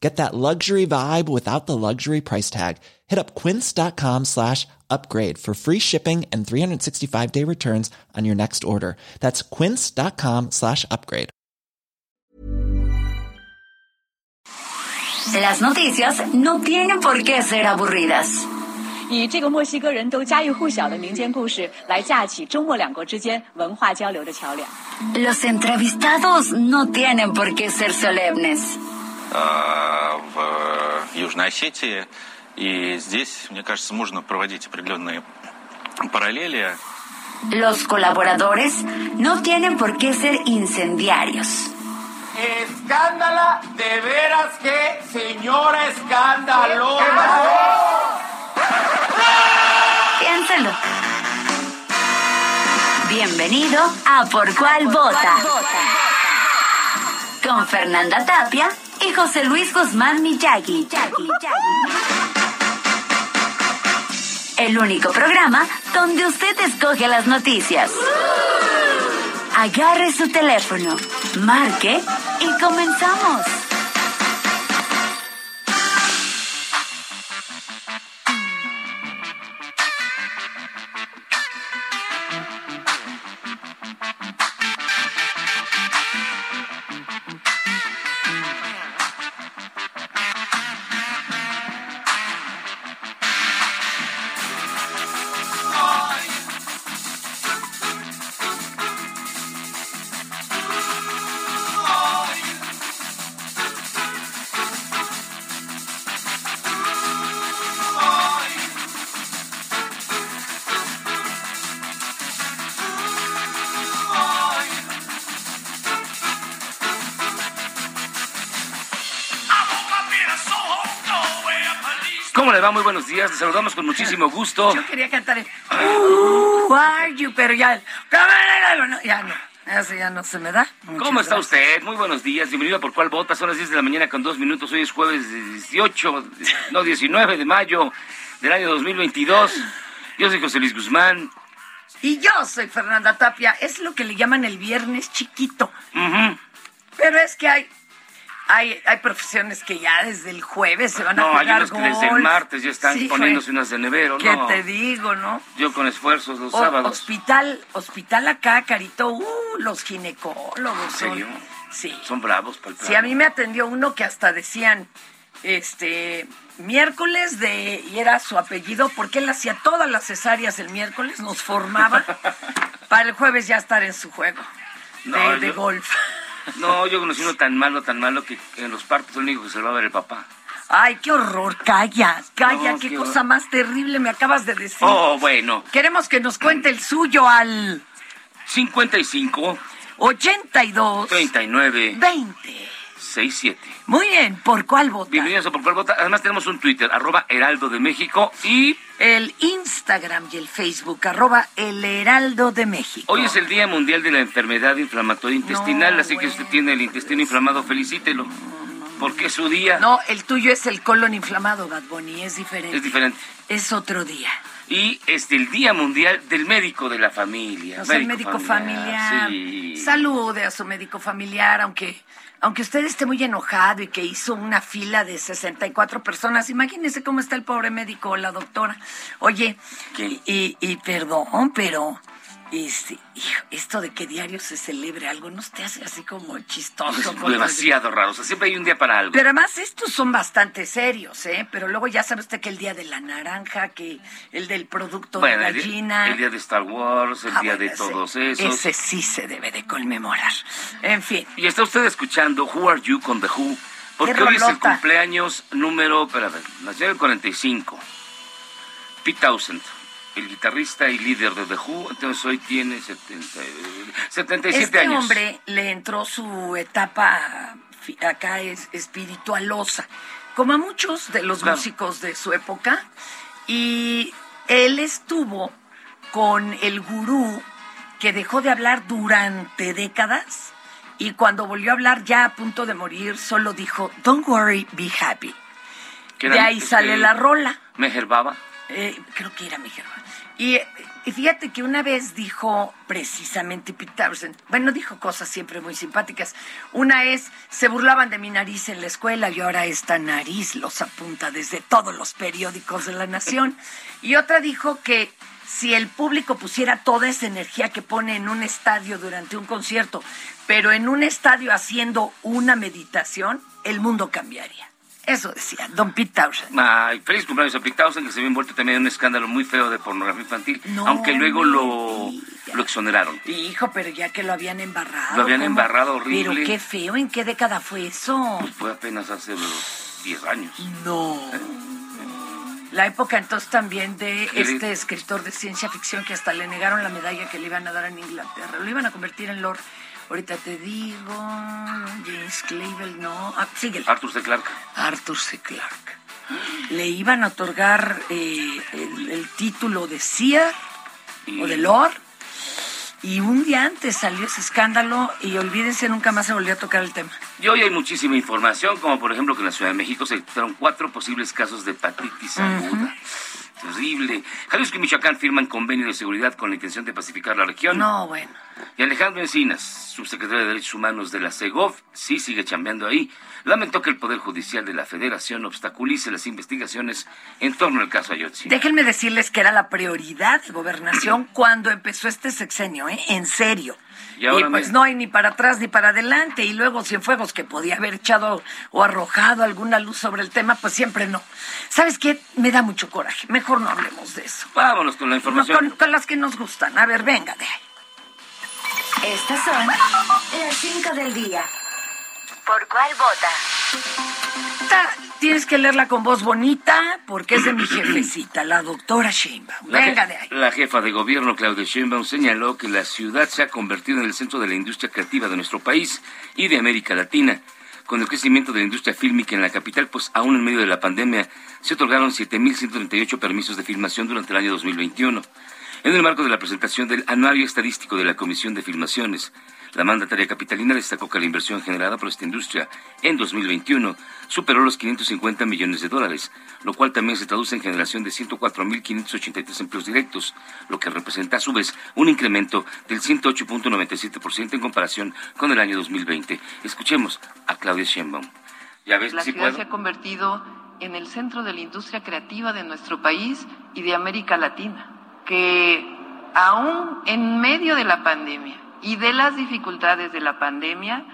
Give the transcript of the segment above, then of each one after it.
Get that luxury vibe without the luxury price tag. Hit up quince.com slash upgrade for free shipping and 365 day returns on your next order. That's quince.com slash upgrade. Las noticias no tienen por qué ser aburridas. 以这个墨西哥人都家喻户晓的民间故事来架起中墨两国之间文化交流的桥梁。 Los entrevistados no tienen por qué ser solemnes. а, в Южной Осетии. И здесь, мне кажется, можно проводить определенные параллели. Los colaboradores no tienen por qué ser incendiarios. Escándala, de veras que señora escándalo. Piénselo. Bienvenido a Por Cuál Vota. Con Fernanda Tapia José Luis Guzmán Miyagi. El único programa donde usted escoge las noticias. Agarre su teléfono, marque y comenzamos. Muy buenos días. Le saludamos con muchísimo gusto. Yo quería cantar el Who are you? Pero ya, ya no. Eso ya no se me da. Muchas ¿Cómo está gracias. usted? Muy buenos días. Bienvenido a Por Cuál Vota. Son las 10 de la mañana con dos minutos. Hoy es jueves 18, no 19 de mayo del año 2022. Yo soy José Luis Guzmán. Y yo soy Fernanda Tapia. Es lo que le llaman el viernes chiquito. Pero es que hay, hay, hay profesiones que ya desde el jueves se van a No, hay jugar unos que desde el golf. martes ya están Sí, poniéndose unas de nevero, ¿Qué ¿no? te digo, no? Yo con esfuerzos los O- sábados. hospital, hospital acá, Carito. Uh, los ginecólogos. ¿En son- serio? Sí. Son bravos para el Sí, a mí me atendió uno que hasta decían, este, miércoles de, y era su apellido, porque él hacía todas las cesáreas el miércoles, nos formaba para el jueves ya estar en su juego de, No, de yo- golf. No, yo conocí uno tan malo, tan malo que en los partos lo único que salvaba era el papá. Ay, qué horror, calla, calla, No, qué qué cosa más terrible me acabas de decir. Oh, bueno. Queremos que nos cuente el suyo al 55, 82 39, 20. 67. Muy bien, ¿por cuál vota? Bienvenidos a Por Cuál Vota. Además tenemos un Twitter, arroba Heraldo de México. Y El Instagram y el Facebook, arroba El Heraldo de México. hoy es el Día Mundial de la Enfermedad Inflamatoria Intestinal, No, así que si usted tiene el intestino inflamado, felicítelo. Porque es su día. No, el tuyo es el colon inflamado, Bad Bunny, es diferente. Es diferente. Es otro día. Y es el Día Mundial del Médico de la Familia. O sea, el médico familiar. Sí. Salude a su médico familiar, aunque, aunque usted esté muy enojado y que hizo una fila de 64 personas. Imagínese cómo está el pobre médico o la doctora. Oye, y perdón, pero este, hijo, esto de que diario se celebre algo, ¿no te hace así como chistoso? Es demasiado raro. O sea, siempre hay un día para algo. Pero además estos son bastante serios, ¿eh? Pero luego ya sabe usted que el día de la naranja, que el del producto bueno, de el día, gallina. el día de Star Wars, el Ah, día bueno, de ese- todos esos. Ese sí se debe de conmemorar. En fin. Y está usted escuchando Who Are You con The Who, porque Qué hoy es el cumpleaños número, espérame, nació en el 45. Pete Townsend, el guitarrista y líder de The Who, entonces hoy tiene 70, eh, 77 Este años. hombre le entró su etapa acá es espiritualosa, como a muchos de los Claro. músicos de su época, y él estuvo con el gurú que dejó de hablar durante décadas y cuando volvió a hablar ya a punto de morir solo dijo, don't worry, be happy. De ahí este, sale la rola. Meher Baba. Eh, creo que era Miguel. Y, eh, y fíjate que una vez dijo precisamente Pete bueno, dijo cosas siempre muy simpáticas. Una es, se burlaban de mi nariz en la escuela y ahora esta nariz los apunta desde todos los periódicos de la nación. Y otra dijo que si el público pusiera toda esa energía que pone en un estadio durante un concierto, pero en un estadio haciendo una meditación, el mundo cambiaría. Eso decía Don Pete Townsend. Ay, feliz cumpleaños a Pete Townsend, que se había envuelto también en un escándalo muy feo de pornografía infantil, No aunque luego lo, lo exoneraron. Hijo, pero ya que lo habían embarrado. Lo habían ¿cómo? embarrado horrible. Pero qué feo, ¿en qué década fue eso? Pues fue apenas hace unos 10 años. No. La época entonces también de ¿Qué le- este escritor de ciencia ficción que hasta le negaron la medalla que le iban a dar en Inglaterra. Lo iban a convertir en Lord. Ahorita te digo, James Clavell, no. Ah, síguele. Arthur C. Clarke. Arthur C. Clarke. Le iban a otorgar eh, el, el título de Y- o de Lord. Y un día antes salió ese escándalo y olvídense, nunca más se volvió a tocar el tema. Y hoy hay muchísima información, como por ejemplo que en la Ciudad de México se detectaron cuatro posibles casos de hepatitis aguda. Terrible. Jalisco y Michoacán firman convenio de seguridad con la intención de pacificar la región. No, bueno. Y Alejandro Encinas, subsecretario de Derechos Humanos de la CEGOV, sí sigue chambeando ahí, lamentó que el Poder Judicial de la Federación obstaculice las investigaciones en torno al caso Ayotzi. Déjenme decirles que era la prioridad gobernación cuando empezó este sexenio, ¿eh? En serio. Y ahora pues me- no hay ni para atrás ni para adelante. Y luego Cienfuegos, que podía haber echado o arrojado alguna luz sobre el tema, pues siempre no. ¿Sabes qué? Me da mucho coraje. Mejor no hablemos de eso. Vámonos con la No, información. con, con las que nos gustan. A ver, venga de ahí. Estas son las 5 del día. ¿Por cuál vota? Ta- Tienes que leerla con voz bonita porque es de mi jefecita, la doctora Sheinbaum. Venga de ahí. La jefa de gobierno, Claudia Sheinbaum, señaló que la ciudad se ha convertido en el centro de la industria creativa de nuestro país y de América Latina. Con el crecimiento de la industria fílmica en la capital, pues aún en medio de la pandemia, se otorgaron 7.138 permisos de filmación durante el año 2021. En el marco de la presentación del Anuario Estadístico de la Comisión de Filmaciones, la mandataria capitalina destacó que la inversión generada por esta industria en 2021 superó los 550 millones de dólares, lo cual también se traduce en generación de 104.583 empleos directos, lo que representa a su vez un incremento del 108.97% en comparación con el año 2020. Escuchemos a Claudia Sheinbaum. Ya ves, La ciudad puedo. se ha convertido en el centro de la industria creativa de nuestro país y de América Latina, que aún en medio de la pandemia y de las dificultades de la pandemia,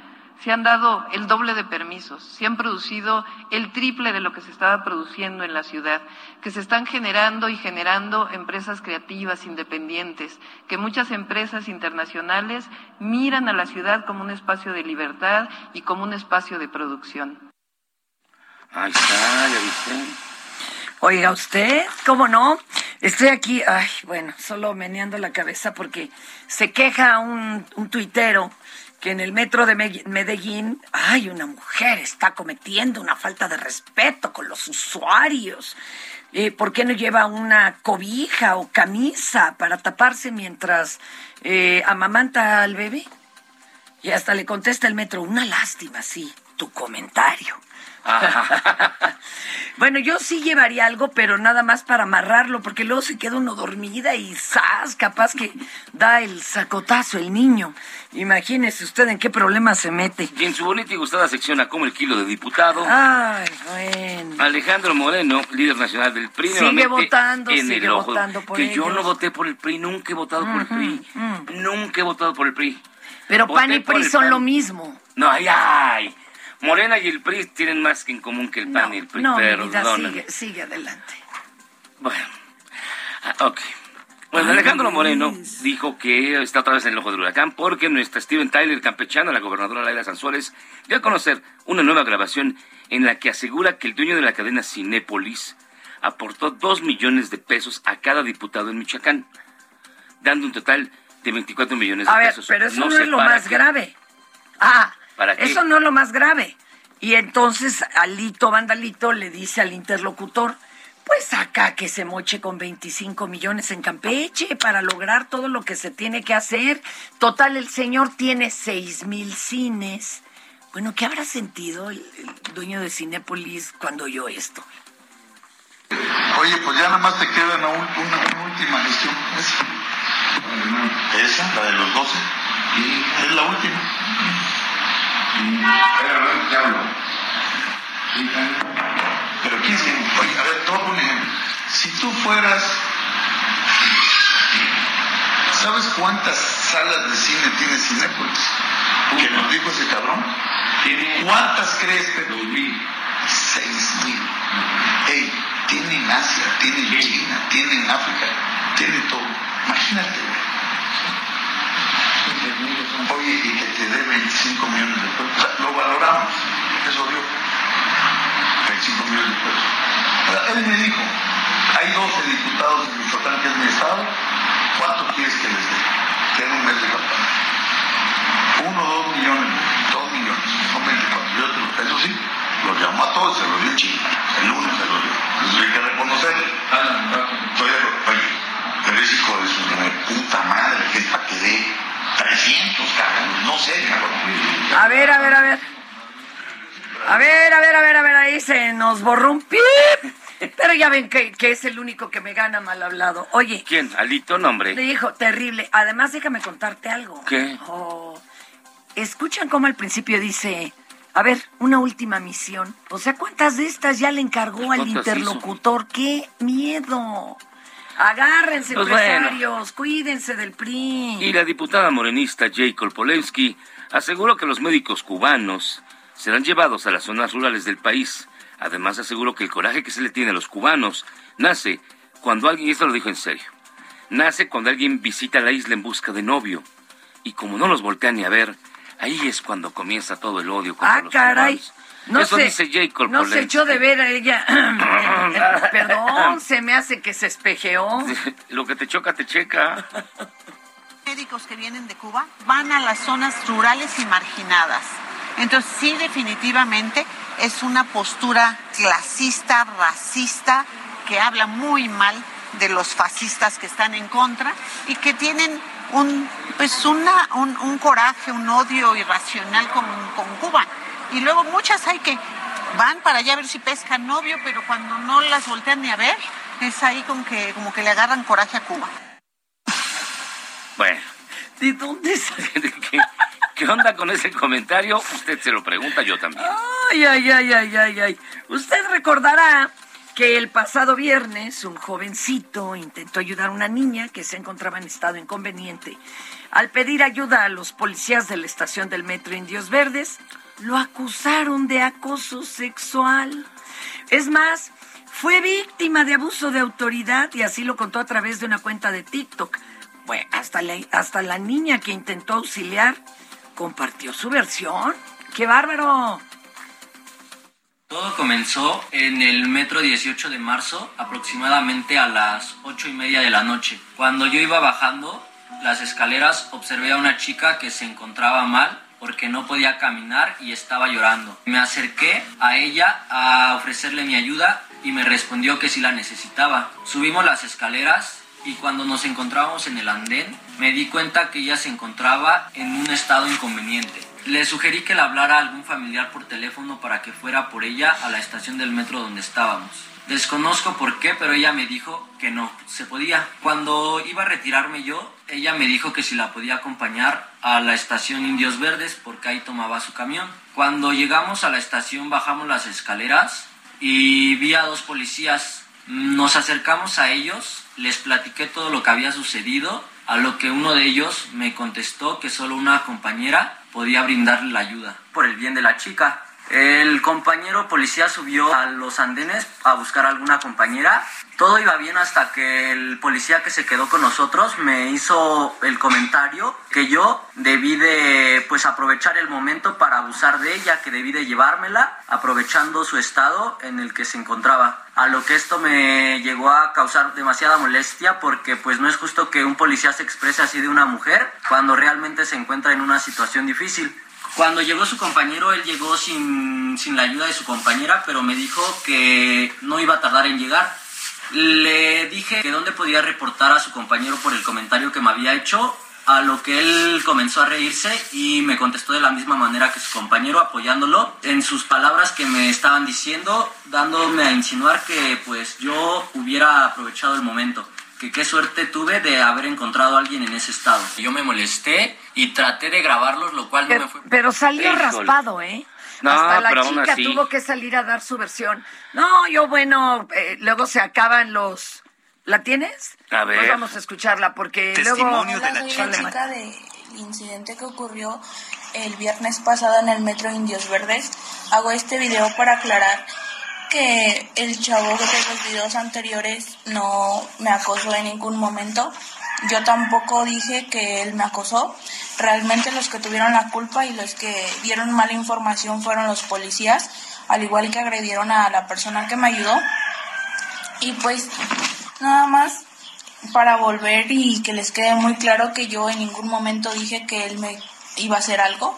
se han dado el doble de permisos, se han producido el triple de lo que se estaba produciendo en la ciudad, que se están generando y generando empresas creativas independientes, que muchas empresas internacionales miran a la ciudad como un espacio de libertad y como un espacio de producción. Ahí está, ya viste. Oiga usted, ¿cómo no? Estoy aquí, ay, bueno, solo meneando la cabeza porque se queja un, un tuitero que en el metro de Me- Medellín, ay, una mujer está cometiendo una falta de respeto con los usuarios. Eh, ¿Por qué no lleva una cobija o camisa para taparse mientras eh, amamanta al bebé? Y hasta le contesta el metro, una lástima, sí, tu comentario. Bueno, yo sí llevaría algo, pero nada más para amarrarlo, porque luego se queda uno dormida y ¡zas! Capaz que da el sacotazo el niño. Imagínese usted en qué problema se mete. Y en su bonita y gustada sección a como el kilo de diputado, Ay, bueno. Alejandro Moreno, líder nacional del PRI, Sigue votando, en sigue el ojo. votando por que yo no voté por el PRI, nunca he votado por el PRI, nunca he votado por el PRI. Pero Voté PAN y PRI son PAN. lo mismo. No, ay, ay. Morena y el PRI tienen más que en común que el PAN No, y el PRI. no, perdóname. sigue, sigue adelante. Bueno, ah, ok. Bueno, Alejandro Moreno dijo que está otra vez en el ojo del huracán porque nuestra Steven Tyler campechana, la gobernadora Laila Sanzuárez, dio a conocer una nueva grabación en la que asegura que el dueño de la cadena Cinépolis aportó dos millones de pesos a cada diputado en Michoacán, dando un total de 24 millones de A ver, pesos. pero eso no, sé es lo más qué. grave. Ah, ¿Para qué? eso no es lo más grave. Y entonces Alito Vandalito le dice al interlocutor, Pues acá que se moche con 25 millones en Campeche para lograr todo lo que se tiene que hacer. Total, el señor tiene 6 mil cines. Bueno, ¿qué habrá sentido el, el dueño de Cinépolis cuando oyó esto? Oye, pues ya nada más te queda una, ul- una- una última gestión. Esa. Esa, la de los 12. Es la última. Pero quién se... Oye, a ver, todo un ejemplo. Si tú fueras... ¿Sabes cuántas salas de cine tiene Cinépolis? Que nos dijo ese cabrón. ¿Cuántas crees que dos mil? Seis mil. Ey, tiene en Asia, tiene en China, tiene en África, tiene todo. Imagínate, güey. Oye, y que te dé 25 millones de pesos. O sea, lo valoramos. Eso dio. 25 millones de pesos. O sea, él me dijo, hay 12 diputados en Michoacán, que es mi estado. ¿Cuánto quieres que les dé? Tengo un mes de campaña. Uno, dos millones, dos millones, son 24. Yo te lo, eso sí, los llamó a todos, se los dio China. El lunes se los dio. Entonces hay que reconocerle. Estoy de acuerdo. Oye, pero es A ver, a ver, a ver. A ver, a ver, a ver, a ver, ahí se nos borró un pip. Pero ya ven que, que es el único que me gana mal hablado. Oye, ¿Quién? Alito, no, hombre. le dijo, terrible. Además, déjame contarte algo. ¿Qué? Oh, Escuchan cómo al principio dice, a ver, una última misión. O sea, ¿cuántas de estas ya le encargó al ¿Cuántas interlocutor? ¡Qué miedo! Agárrense, Pues bueno. empresarios, cuídense del PRI. Y la diputada morenista Jay Kolpolensky aseguró que los médicos cubanos serán llevados a las zonas rurales del país. Además aseguró que el coraje que se le tiene a los cubanos nace cuando alguien, y esto lo dijo en serio, nace cuando alguien visita la isla en busca de novio. Y como no los voltean ni a ver, ahí es cuando comienza todo el odio contra Ah, los caray. cubanos. No Eso se, dice Jay no se echó de ver a ella. Perdón, se me hace que se espejeó. Lo que te choca, te checa. médicos que vienen de Cuba van a las zonas rurales y marginadas. Entonces, sí, definitivamente es una postura clasista, racista, que habla muy mal de los fascistas que están en contra y que tienen un, pues una, un, un coraje, un odio irracional con, con Cuba. Y luego muchas hay que van para allá a ver si pescan novio, pero cuando no las voltean ni a ver, es ahí con que, como que le agarran coraje a Cuba. Bueno, ¿De dónde sale? ¿qué, qué onda con ese comentario? Usted se lo pregunta, yo también. Ay, ay, ay, ay, ay, ay. Usted recordará que el pasado viernes un jovencito intentó ayudar a una niña que se encontraba en estado inconveniente. Al pedir ayuda a los policías de la estación del metro Indios Verdes, lo acusaron de acoso sexual. Es más, fue víctima de abuso de autoridad y así lo contó a través de una cuenta de TikTok. Bueno, hasta la, hasta la niña que intentó auxiliar compartió su versión. ¡Qué bárbaro! Todo comenzó en el metro 18 de marzo, aproximadamente a las ocho y media de la noche. Cuando yo iba bajando las escaleras, observé a una chica que se encontraba mal porque no podía caminar y estaba llorando. Me acerqué a ella a ofrecerle mi ayuda y me respondió que si la necesitaba. Subimos las escaleras y cuando nos encontrábamos en el andén, me di cuenta que ella se encontraba en un estado inconveniente. Le sugerí que le hablara a algún familiar por teléfono para que fuera por ella a la estación del metro donde estábamos. Desconozco por qué, pero ella me dijo que no, se podía. Cuando iba a retirarme yo, ella me dijo que si la podía acompañar a la estación Indios Verdes porque ahí tomaba su camión. Cuando llegamos a la estación bajamos las escaleras y vi a dos policías. Nos acercamos a ellos, les platiqué todo lo que había sucedido, a lo que uno de ellos me contestó que solo una compañera podía brindarle la ayuda por el bien de la chica. El compañero policía subió a los andenes a buscar a alguna compañera. Todo iba bien hasta que el policía que se quedó con nosotros me hizo el comentario que yo debí de pues aprovechar el momento para abusar de ella, que debí de llevármela aprovechando su estado en el que se encontraba. A lo que esto me llegó a causar demasiada molestia porque pues no es justo que un policía se exprese así de una mujer cuando realmente se encuentra en una situación difícil. Cuando llegó su compañero, él llegó sin, sin la ayuda de su compañera, pero me dijo que no iba a tardar en llegar. Le dije que dónde podía reportar a su compañero por el comentario que me había hecho, a lo que él comenzó a reírse y me contestó de la misma manera que su compañero, apoyándolo en sus palabras que me estaban diciendo, dándome a insinuar que pues yo hubiera aprovechado el momento que qué suerte tuve de haber encontrado a alguien en ese estado. Yo me molesté y traté de grabarlos, lo cual no me fue... Pero salió Híjole. raspado, ¿eh? No, Hasta la pero aún chica así. tuvo que salir a dar su versión. No, yo bueno, eh, luego se acaban los... ¿La tienes? A ver. Pues vamos a escucharla porque Testimonio luego... de la chica. chica del incidente que ocurrió el viernes pasado en el metro Indios Verdes. Hago este video para aclarar que el chavo de los videos anteriores no me acosó en ningún momento. Yo tampoco dije que él me acosó. Realmente los que tuvieron la culpa y los que dieron mala información fueron los policías, al igual que agredieron a la persona que me ayudó. Y pues nada más para volver y que les quede muy claro que yo en ningún momento dije que él me iba a hacer algo.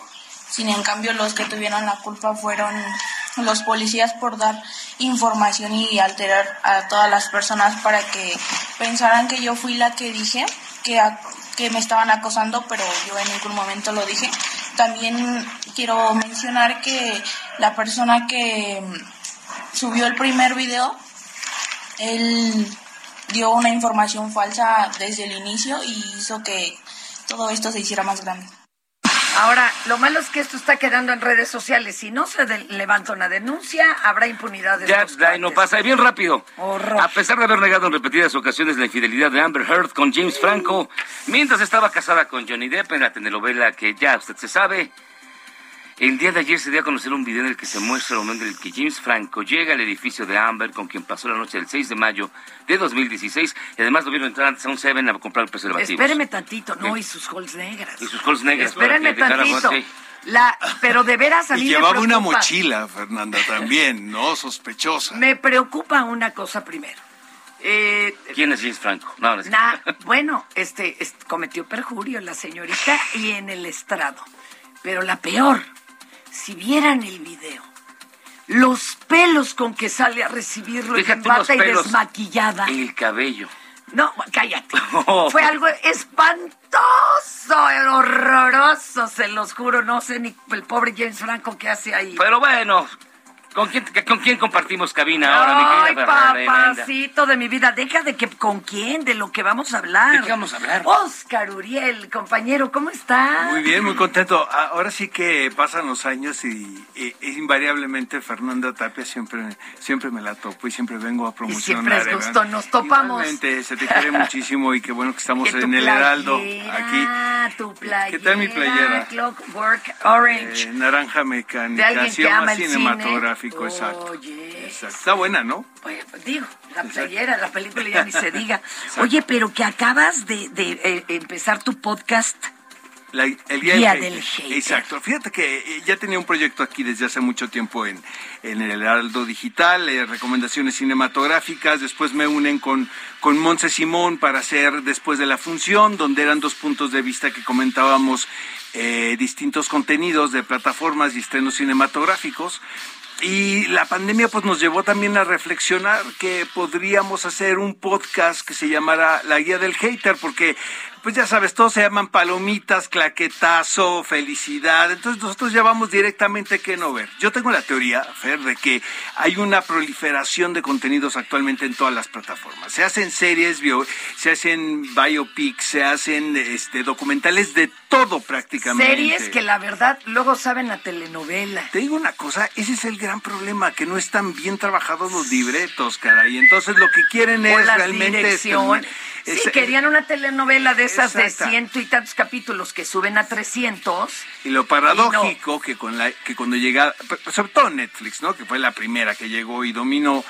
Sin en cambio los que tuvieron la culpa fueron los policías por dar información y alterar a todas las personas para que pensaran que yo fui la que dije que, que me estaban acosando, pero yo en ningún momento lo dije. También quiero mencionar que la persona que subió el primer video, él dio una información falsa desde el inicio y hizo que todo esto se hiciera más grande. Ahora, lo malo es que esto está quedando en redes sociales. Si no se levanta una denuncia, habrá impunidad de Ya, ya, no pasa. Y bien rápido. Horror. A pesar de haber negado en repetidas ocasiones la infidelidad de Amber Heard con James Franco, mientras estaba casada con Johnny Depp en la telenovela que ya usted se sabe, el día de ayer se dio a conocer un video en el que se muestra el momento en el que James Franco llega al edificio de Amber con quien pasó la noche del 6 de mayo de 2016 y además lo vieron entrar antes a un Seven a comprar preservativos. Espéreme tantito, no, ¿Qué? y sus holes negras. Y sus cols negras. Espérenme tantito. La, pero de veras a mí Y me llevaba una mochila, Fernanda, también, ¿no? Sospechosa. Me preocupa una cosa primero. Eh, ¿Quién es James Franco? No, no es- na- bueno, este, este, cometió perjurio la señorita y en el estrado. Pero la peor, si vieran el video, los pelos con que sale a recibirlo en los bata y desmaquillada. El cabello. No, cállate. Fue algo espantoso, horroroso, se los juro. No sé ni el pobre James Franco qué hace ahí. Pero bueno, ¿con quién, ¿con quién compartimos cabina ahora, mi Ay, querida Fernanda? papacito de mi vida, deja de que con quién, de lo que vamos a hablar. ¿De qué vamos a hablar? Oscar Uriel, compañero, ¿cómo estás? Muy bien, muy contento. Ah, Ahora sí que pasan los años y, y- y invariablemente Fernanda Tapia siempre, siempre me la topo y siempre vengo a promocionar. siempre es ¿eh? gusto, nos topamos. Igualmente, se te quiere muchísimo y qué bueno que estamos Que en el Heraldo, aquí. tu playera, ¿Qué tal mi playera? Clockwork Orange. Eh, naranja De mecánica, alguien que sí, ama más el cinematográfico, cine. Exacto. Oye. Exacto. Está buena, ¿no? Oye, pues digo, la playera, la película ya ni se diga. Oye, pero que acabas de, de, eh, empezar tu podcast. La- el Guía del, del hater. Exacto. Fíjate que eh, ya tenía un proyecto aquí desde hace mucho tiempo en, en el Heraldo Digital, eh, recomendaciones cinematográficas. Después me unen con, con Monse Simón para hacer después de la función, donde eran dos puntos de vista que comentábamos eh, distintos contenidos de plataformas y estrenos cinematográficos. Y la pandemia pues nos llevó también a reflexionar que podríamos hacer un podcast que se llamara La Guía del Hater, porque pues ya sabes, todos se llaman palomitas, claquetazo, felicidad. Entonces nosotros ya vamos directamente qué no ver. Yo tengo la teoría, Fer, de que hay una proliferación de contenidos actualmente en todas las plataformas. Se hacen series, bio- se hacen biopics, se hacen este documentales de todo prácticamente. Series que la verdad luego saben la telenovela. Te digo una cosa, ese es el gran problema, que no están bien trabajados los libretos, caray. Entonces lo que quieren O es realmente... este, es- Sí, querían una telenovela de esas de ciento y tantos capítulos que suben a 300. Y lo paradójico que con la que cuando llega, sobre todo Netflix, ¿no? Que fue la primera que llegó y dominó,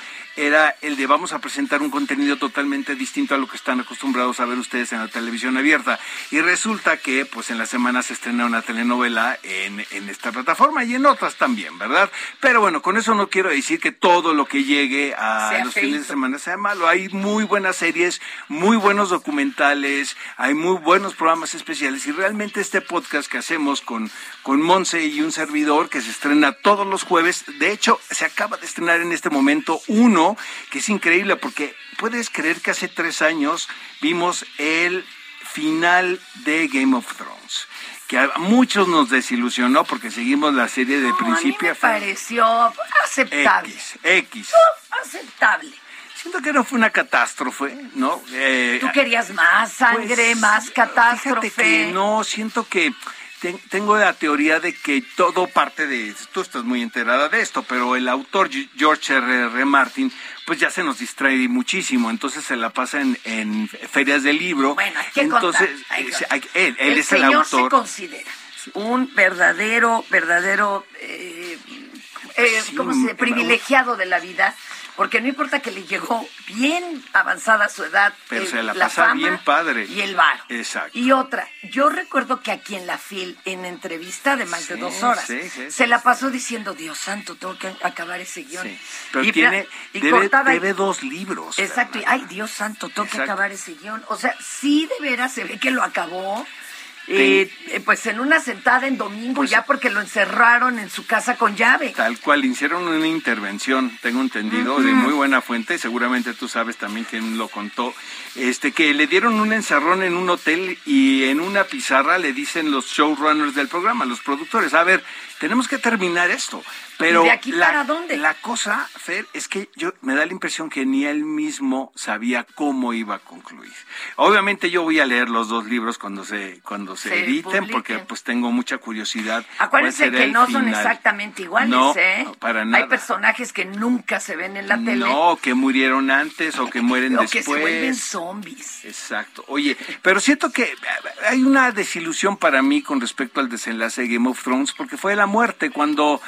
era el de vamos a presentar un contenido totalmente distinto a lo que están acostumbrados a ver ustedes en la televisión abierta. Y resulta que, pues en la semana se estrena una telenovela en, en esta plataforma y en otras también, ¿verdad? Pero bueno, con eso no quiero decir que todo lo que llegue a Sea los fines de semana sea malo. Hay muy buenas series, muy buenos documentales, hay muy buenos programas especiales y realmente este podcast que hacemos con, con Monse y un servidor que se estrena todos los jueves, de hecho se acaba de estrenar en este momento uno Que es increíble porque puedes creer que hace tres años vimos el final de Game of Thrones que a muchos nos desilusionó porque seguimos la serie de No, principio a mí me pareció aceptable. X, X. Aceptable. Siento que no fue una catástrofe, ¿no? Eh, Tú querías más sangre, pues, más catástrofe. Fíjate que no, siento que ten- tengo la teoría de que todo parte de, tú estás muy enterada de esto, pero el autor George R. R. Martin, pues ya se nos distrae muchísimo, entonces se la pasa en, en ferias de libro. Bueno, hay que entonces, hay eh, él, él el es el señor se autor. considera un verdadero, verdadero, eh, eh, Sí, ¿cómo se dice? privilegiado de la vida, porque no importa que le llegó bien avanzada su edad, Pero se la pasa fama bien padre. y el varo. Exacto. Y otra, yo recuerdo que aquí en la FIL, en entrevista de más de dos horas, sí, sí, se la pasó diciendo, Dios santo, tengo que acabar ese guion. Pero Y tiene, y debe, cortaba y- debe dos libros. Exacto, y ay, Dios santo, tengo que acabar ese guion. O sea, sí de veras se ve que lo acabó. Eh, eh, pues en una sentada en domingo Pues- ya porque lo encerraron en su casa con llave. Tal cual, hicieron una intervención, tengo entendido, de muy buena fuente, seguramente tú sabes también quién lo contó, este que le dieron un encerrón en un hotel y en una pizarra le dicen los showrunners del programa, los productores, a ver, tenemos que terminar esto. Pero ¿Y de aquí la, para dónde? la cosa, Fer, es que yo me da la impresión que ni él mismo sabía cómo iba a concluir. Obviamente yo voy a leer los dos libros cuando se cuando se, Se editen publiquen. porque pues tengo mucha curiosidad. Acuérdense que no son final. exactamente iguales, No, ¿eh? para nada. Hay personajes que nunca se ven en la tele No, que murieron antes o que mueren o que se después. vuelven zombies. Exacto. Oye, pero siento que hay una desilusión para mí con respecto al desenlace de Game of Thrones porque fue la muerte cuando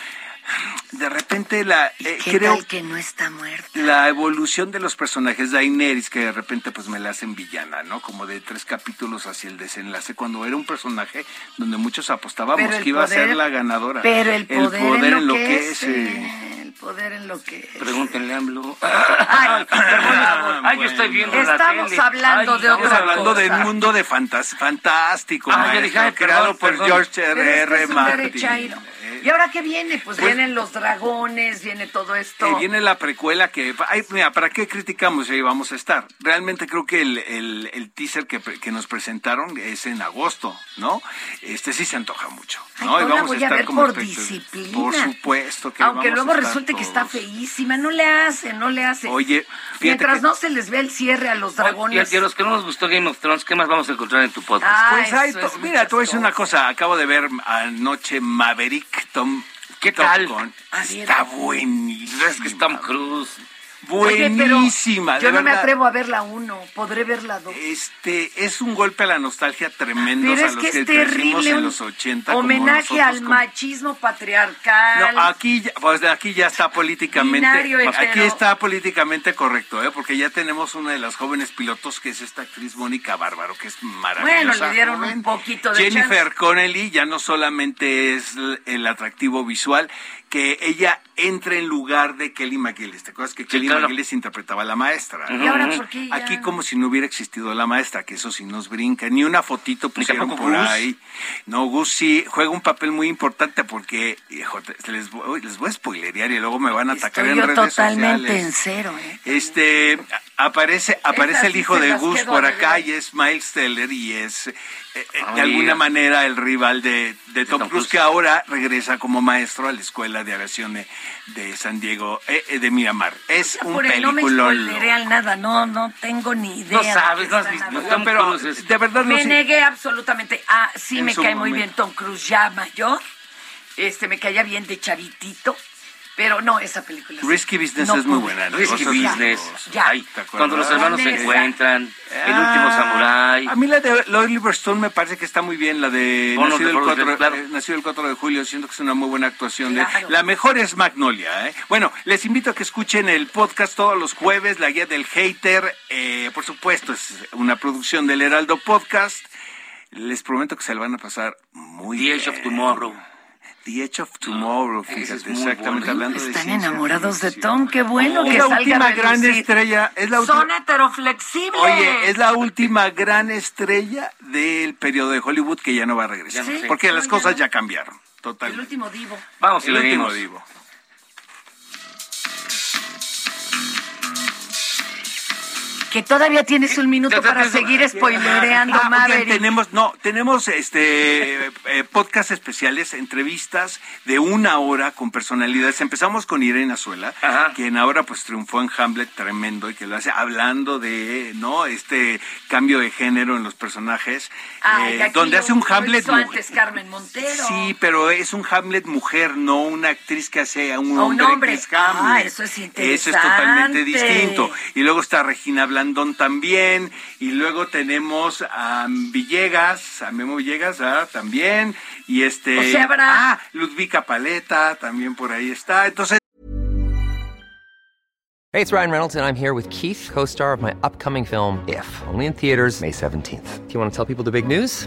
de repente la eh, ¿Qué creo tal que no está muerto? la evolución de los personajes Daenerys que de repente pues me la hacen villana, ¿no? Como de tres capítulos hacia el desenlace cuando era un personaje donde muchos apostábamos Pero el que iba a ser poder- la ganadora. Pero el poder, enloquece. enloquece. El poder enloquece. Pregúntenle a AMLO. Ay, Ay, yo estoy viendo la Estamos tele. hablando Ay, de Estamos otra hablando cosa. del mundo de fantas fantástico, Ah, ya maestro, dije, ay, creado perdón, por perdón. George R. R. es Martin. ¿Y ahora qué viene? Pues, Pues- vienen los dragones, viene todo esto. Eh, viene la precuela que, ay, mira, ¿para qué criticamos? Ahí vamos a estar. Realmente creo que el, el- el teaser que, que nos presentaron es en agosto, ¿no? Este sí se antoja mucho, Ay, ¿no? la voy a ver como por disciplina. Por supuesto que Aunque vamos luego a estar resulte que está feísima, no le hace, no le hace. Oye, Mientras que- no se les ve el cierre a los Y a, dragones. y a los que no nos gustó Game of Thrones, ¿qué más vamos a encontrar en tu podcast? Ah, Pues hay es mira, muchas te voy a decir una cosa. Acabo de ver anoche Maverick Tom. ¿Qué Top tal? Ver. Está buenísima. Es que es Tom Cruise. Oye, Buenísima. Yo de no me atrevo a ver la uno, podré ver la dos. Este es un golpe a la nostalgia tremendo Pero a es los que que terrible. en un los 80 como homenaje nosotros, al machismo patriarcal. No, aquí, ya- pues aquí ya está políticamente, aquí está políticamente correcto, ¿eh? porque ya tenemos una de las jóvenes pilotos que es esta actriz Mónica Bárbaro, que es maravillosa. Bueno, le dieron joven. un poquito de Jennifer chance. Connelly ya no solamente es el atractivo visual, que ella entra en lugar de Kelly McGillis. ¿Te acuerdas que Kelly claro. McGillis interpretaba a la maestra? ¿Y ahora por qué ya? Aquí como si no hubiera existido la maestra, que eso sí nos brinca. Ni una fotito pusieron por Gus. ahí. No, Gus sí juega un papel muy importante porque, hijo, les, voy, les voy a spoilerear y luego me van a atacar Estoy en yo redes totalmente sociales. en cero, ¿eh? Este aparece aparece Esas el hijo de Gus por acá y es Miles Teller y es eh, eh, de alguna manera el rival de, de Tom Tom Cruise que ahora regresa como maestro a la escuela de aviación de, de San Diego eh, eh, de Miramar. Es un el no me peliculón. spoilerean nada, no, no tengo ni idea. No de sabes, no has visto. Tom pero Cruise de verdad no Me negué absolutamente. Ah, sí En me cae muy bien Tom Cruise ya mayor. Este, me caía bien de chavitito. Pero no, esa película. Risky Business No es muy buena. ¿no? Risky Business. Ya. Cuando los hermanos se encuentran, el Ah, último samurái. A mí la de Lloyd Stone me parece que está muy bien, la de Bono Nacido, de el Forrest 4, Gump, claro. eh, Nacido el 4 de julio, siento que es una muy buena actuación. de-. La mejor es Magnolia. ¿eh? Bueno, les invito a que escuchen el podcast todos los jueves, la guía del hater. eh, por supuesto, es una producción del Heraldo Podcast. Les prometo que se lo van a pasar muy The bien. Edge of Tomorrow. The Edge of Tomorrow, es fíjate, muy exactamente bueno. hablando de Están ciencia enamorados de. Tom, qué bueno Es que la salga última a gran estrella, es la última Son heteroflexibles. Oye, es la última gran estrella del periodo de Hollywood que ya no va a regresar. Sé. Porque las cosas ya cambiaron. El Totalmente. último divo. Vamos y El último divo. Que todavía tienes un minuto para seguir spoilereando, Ah, oigan, Maverick. tenemos, no, tenemos este eh, podcast especiales, entrevistas de una hora con personalidades. Empezamos con Irene Azuela, quien ahora pues triunfó en Hamlet tremendo y que lo hace hablando de, ¿no? Este cambio de género en los personajes, Ay, eh, donde hace un Hamlet antes Carmen Montero. Sí, pero es un Hamlet mujer, no una actriz que hace a un, A un hombre, hombre. que es Hamlet. Ah, eso es Eso es totalmente interesante. distinto. Y luego está Regina Blandón también. Y luego tenemos a Villegas, a Memo Villegas ah, también. Y este. O sea, Ah, Ludvika Paleta también por ahí está. Entonces. Hey, it's Ryan Reynolds, and I'm here with Keith, co star of my upcoming film, If, only in theaters, May 17th. Do you want to tell people the big news?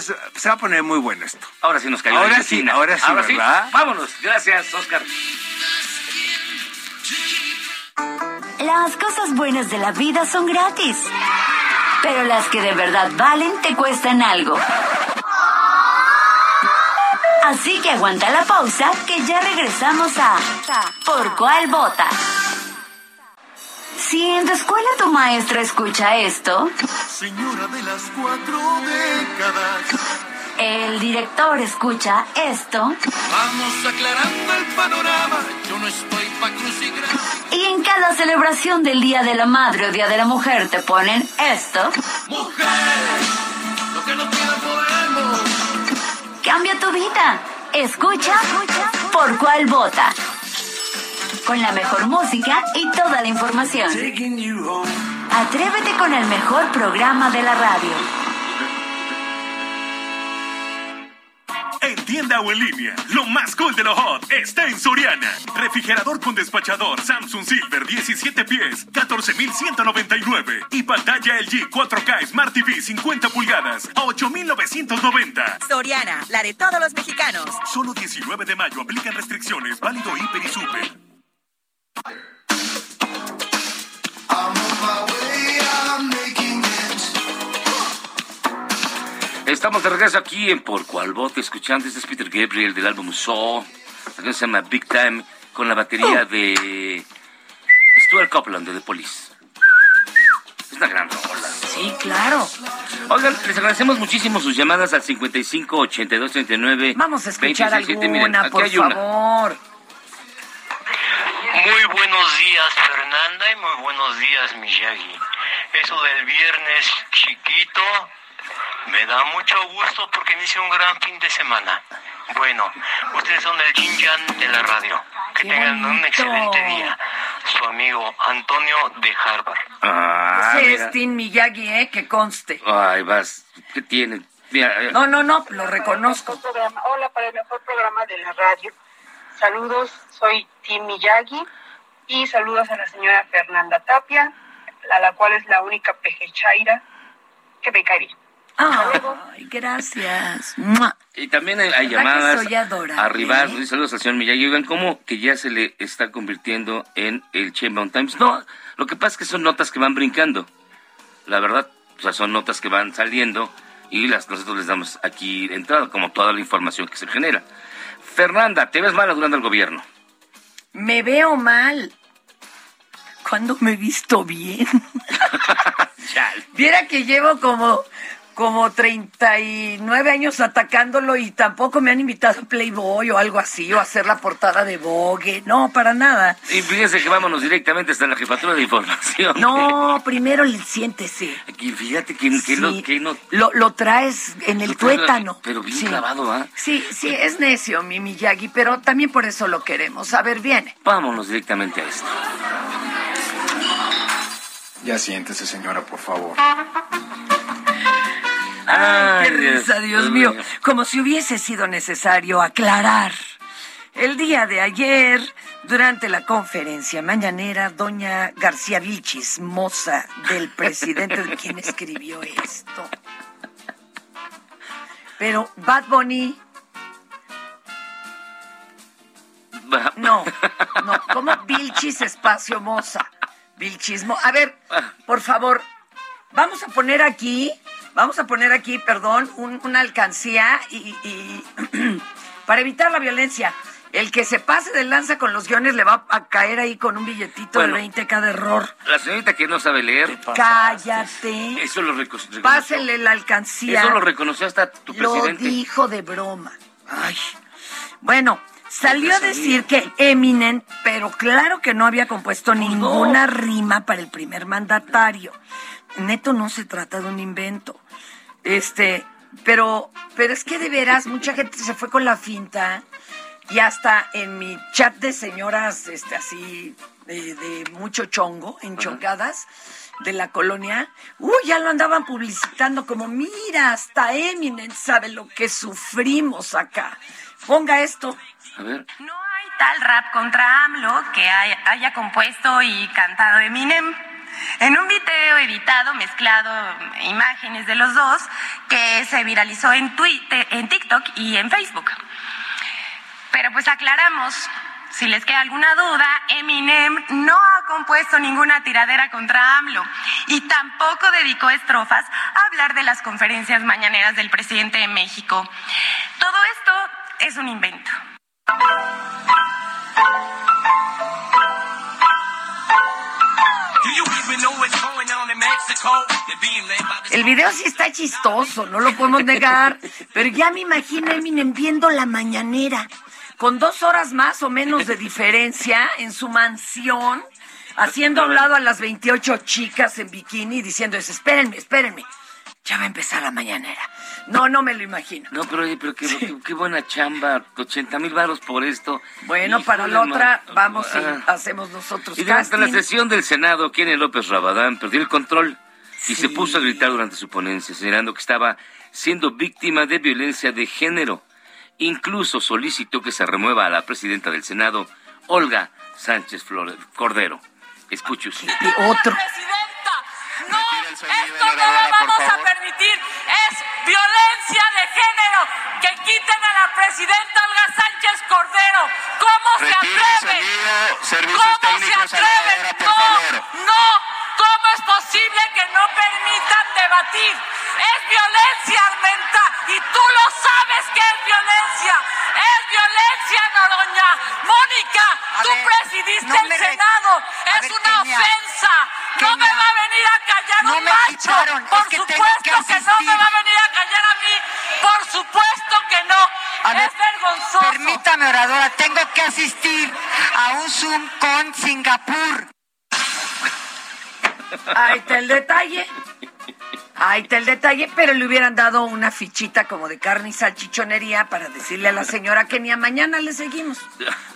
Es- se va a poner muy bueno esto. Ahora sí nos cayó Ahora la sí, ahora sí, ¿verdad? Vámonos. Gracias, Oscar. Las cosas buenas de la vida son gratis. Pero las que de verdad valen te cuestan algo. Así que aguanta la pausa que ya regresamos a Por cuál vota. Si en tu escuela tu maestra escucha esto, Señora de las cuatro décadas. el director escucha esto Vamos aclarando el panorama. Yo no estoy pa' crucigrama. y en cada celebración del Día de la Madre o Día de la Mujer te ponen esto, Lo que podemos. Cambia tu vida. Escucha por cuál vota. Con la mejor música y toda la información. Atrévete con el mejor programa de la radio. En tienda o en línea, lo más cool de lo hot está en Soriana. Refrigerador con despachador Samsung Silver 17 pies, 14,199. Y pantalla LG 4K Smart TV 50 pulgadas a 8,990. Soriana, la de todos los mexicanos. Solo 19 de mayo aplican restricciones, válido hiper y super. Estamos de regreso aquí en Por Cual escuchando. Este es Peter Gabriel del álbum Saw. La canción se llama Big Time, con la batería de Stuart Copeland de The Police. Es una gran rola. Sí, claro. Oigan, les agradecemos muchísimo sus llamadas al 55 82 39 Vamos a escuchar 27. Miren, alguna, aquí por hay una. favor. Muy buenos días, Fernanda, y muy buenos días, Miyagi. Eso del viernes chiquito me da mucho gusto porque inicia un gran fin de semana. Bueno, ustedes son el Jin Yang de la radio. Que Qué tengan un bonito. excelente día. Su amigo Antonio de Harvard. Ah, Ese mira. es Tim Miyagi, ¿eh? Que conste. Ay, vas. ¿Qué tiene? Mira, eh, No, no, no, lo reconozco. programa. Hola para el mejor programa de la radio. Saludos, soy Tim Miyagi y saludos a la señora Fernanda Tapia, a la cual es la única pejechaira que me cae bien. Ay, gracias. Y también hay, hay ¿Verdad que llamadas adorable, arribar. eh? Saludos al señor Miyagi. Oigan, ¿cómo que ya se le está convirtiendo en el Chamber Times? No, lo que pasa es que son notas que van brincando. La verdad, o sea, son notas que van saliendo y las nosotros les damos aquí entrada, como toda la información que se genera. Fernanda, te ves mala durante el gobierno. Me veo mal. ¿Cuándo me he visto bien? Viera que llevo como, como 39 años atacándolo y tampoco me han invitado a Playboy o algo así, o a hacer la portada de Vogue. No, para nada. Y fíjense que vámonos directamente hasta la jefatura de información. No, primero el siéntese. Y fíjate que, que no, que no- Lo, lo traes en el tuétano. Pero bien Sí. clavado, ¿ah? Sí, sí, es necio, mi Miyagi, pero también por eso lo queremos. A ver, viene. Vámonos directamente a esto. Ya siéntese, señora, por favor. Ay, qué risa, Dios mío. Como si hubiese sido necesario aclarar. El día de ayer, durante la conferencia mañanera, doña García Vilchis, moza del presidente, ¿de quién escribió esto? Pero Bad Bunny. No, no, ¿cómo Vilchis Espacio Moza? Vilchismo. A ver, por favor, vamos a poner aquí, vamos a poner aquí, perdón, una alcancía y, y para evitar la violencia. El que se pase de lanza con los guiones le va a caer ahí con un billetito de 20 cada error. La señorita que no sabe leer. Cállate. Eso lo reconoció. Pásele la alcancía. Eso lo reconoció hasta tu presidente. Lo dijo de broma. Ay. Bueno, salió a decir que Eminem, pero claro que no había compuesto pues ninguna rima para el primer mandatario. Neto no se trata de un invento. Este, pero, pero es que de veras mucha gente se fue con la finta y hasta en mi chat de señoras, este, así, de, mucho chongo, enchongadas, de la colonia, uy, ya lo andaban publicitando como, mira, hasta Eminem sabe lo que sufrimos acá. Ponga esto. A ver. No hay tal rap contra AMLO que haya, compuesto y cantado Eminem. En un video editado, mezclado imágenes de los dos, que se viralizó en, Twitter, en TikTok y en Facebook. Pero pues aclaramos, si les queda alguna duda, Eminem no ha compuesto ninguna tiradera contra AMLO y tampoco dedicó estrofas a hablar de las conferencias mañaneras del presidente de México. Todo esto es un invento. El video sí está chistoso, no lo podemos negar, pero ya me imagino a Eminem viendo la mañanera con dos horas más o menos de diferencia en su mansión, haciendo hablado a las 28 chicas en bikini, diciendo, espérenme, espérenme, ya va a empezar la mañanera. No, no me lo imagino. No, pero, pero qué, buena chamba, 80 mil baros por esto. Bueno, para la otra vamos y ah. hacemos nosotros Y durante la sesión del Senado, Kenny López Rabadán perdió el control y se puso a gritar durante su ponencia, señalando que estaba siendo víctima de violencia de género. Incluso solicitó que se remueva a la presidenta del Senado, Olga Sánchez Flores Cordero. Escuche usted. Y otro. Esto no lo vamos a permitir. Es violencia de género. Que quiten a la presidenta Olga Sánchez Cordero. ¿Cómo se atreve? ¿Cómo se atreve? No, no. ¿Cómo es posible que no permitan debatir? Es violencia, Armenta, y tú lo sabes que es violencia. Es violencia, Noroña. Mónica, tú presidiste el Senado. es una ofensa. no me va a venir a callar un macho. Por supuesto que, no me va a venir a callar a mí. Por supuesto que no. es vergonzoso. Permítame, oradora, tengo que asistir a un Zoom con Singapur. Ahí está el detalle. Ahí está el detalle, pero le hubieran dado una fichita como de carne y salchichonería para decirle a la señora que ni a mañana le seguimos.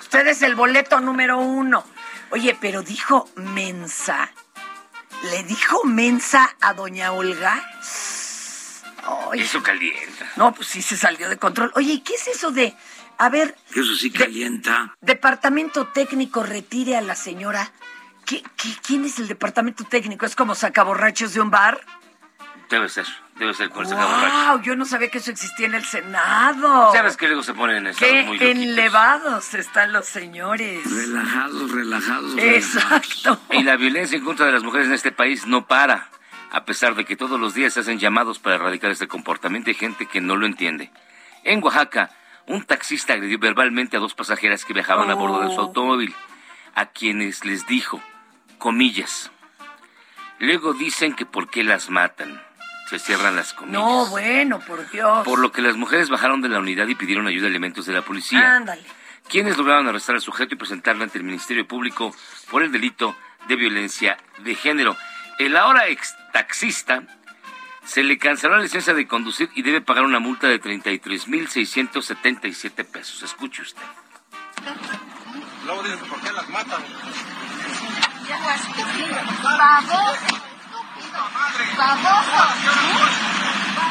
Usted es el boleto número uno. Oye, pero dijo mensa. ¿Le dijo mensa a doña Olga? eso calienta. No, pues sí se salió de control. Oye, ¿y qué es eso de, a ver... Eso sí calienta. departamento técnico retire a la señora quién es el departamento técnico? ¿Es como sacaborrachos de un bar? Debe ser, debe ser cual wow, Yo no sabía que eso existía en el Senado. ¿Sabes que luego se ponen en Qué muy elevados están los señores. Relajados, relajados. Exacto. Y la violencia en contra de las mujeres en este país no para. A pesar de que todos los días se hacen llamados para erradicar este comportamiento, hay gente que no lo entiende. En Oaxaca, un taxista agredió verbalmente a dos pasajeras que viajaban a bordo de su oh. automóvil, a quienes les dijo comillas. Luego dicen que por qué las matan. Se cierran las comillas. No, bueno, por Dios. Por lo que las mujeres bajaron de la unidad y pidieron ayuda a elementos de la policía. Ándale. Quienes lograron arrestar al sujeto y presentarlo ante el Ministerio Público por el delito de violencia de género. El ahora ex taxista se le canceló la licencia de conducir y debe pagar una multa de 33.677 pesos. Escuche usted. Luego dicen, ¿por qué las matan? Viejo estúpido, baboso.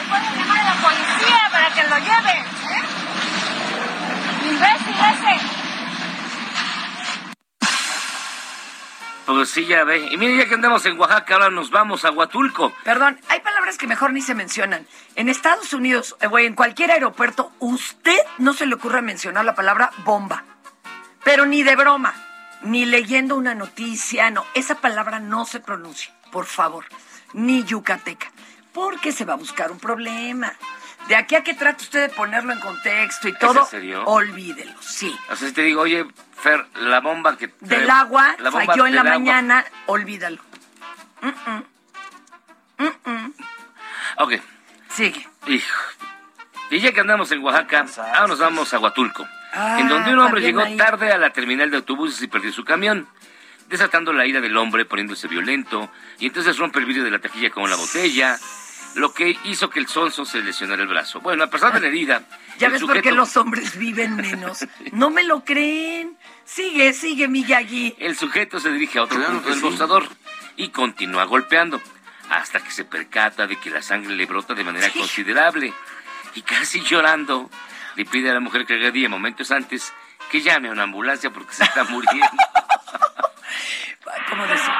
Pueden llamar a la policía para que lo lleven. Imbécil ese. Pues sí, ya ve. Y mire, ya que andamos en Oaxaca, ahora nos vamos a Huatulco. Perdón, hay palabras que mejor ni se mencionan. En Estados Unidos, eh, o en cualquier aeropuerto, usted no se le ocurre mencionar la palabra bomba. Pero ni de broma, ni leyendo una noticia, no. Esa palabra no se pronuncia, por favor. Ni yucateca. Porque se va a buscar un problema. De aquí a que trate usted de ponerlo en contexto y todo, en serio? olvídelo, sí. O sea, si te digo, oye, Fer, la bomba que... Del agua, la bomba falló en la agua. mañana, olvídalo. Mm-mm. Mm-mm. Ok. Sigue. Hijo. Y ya que andamos en Oaxaca, ahora nos vamos a Huatulco, Ah, en donde un hombre llegó ahí. tarde a la terminal de autobuses y perdió su camión, desatando la ira del hombre, poniéndose violento, y entonces rompe el vidrio de la taquilla con una botella, lo que hizo que el sonso se lesionara el brazo. Bueno, a pesar de la herida, ¿Ya ves por qué sujeto- los hombres viven menos? No me lo creen. Sigue, sigue, Miyagi. El sujeto se dirige a otro punto del mostrador y continúa golpeando, hasta que se percata de que la sangre le brota de manera considerable. Y casi llorando, le pide a la mujer que agredía momentos antes que llame a una ambulancia porque se está muriendo. ¿Cómo decir?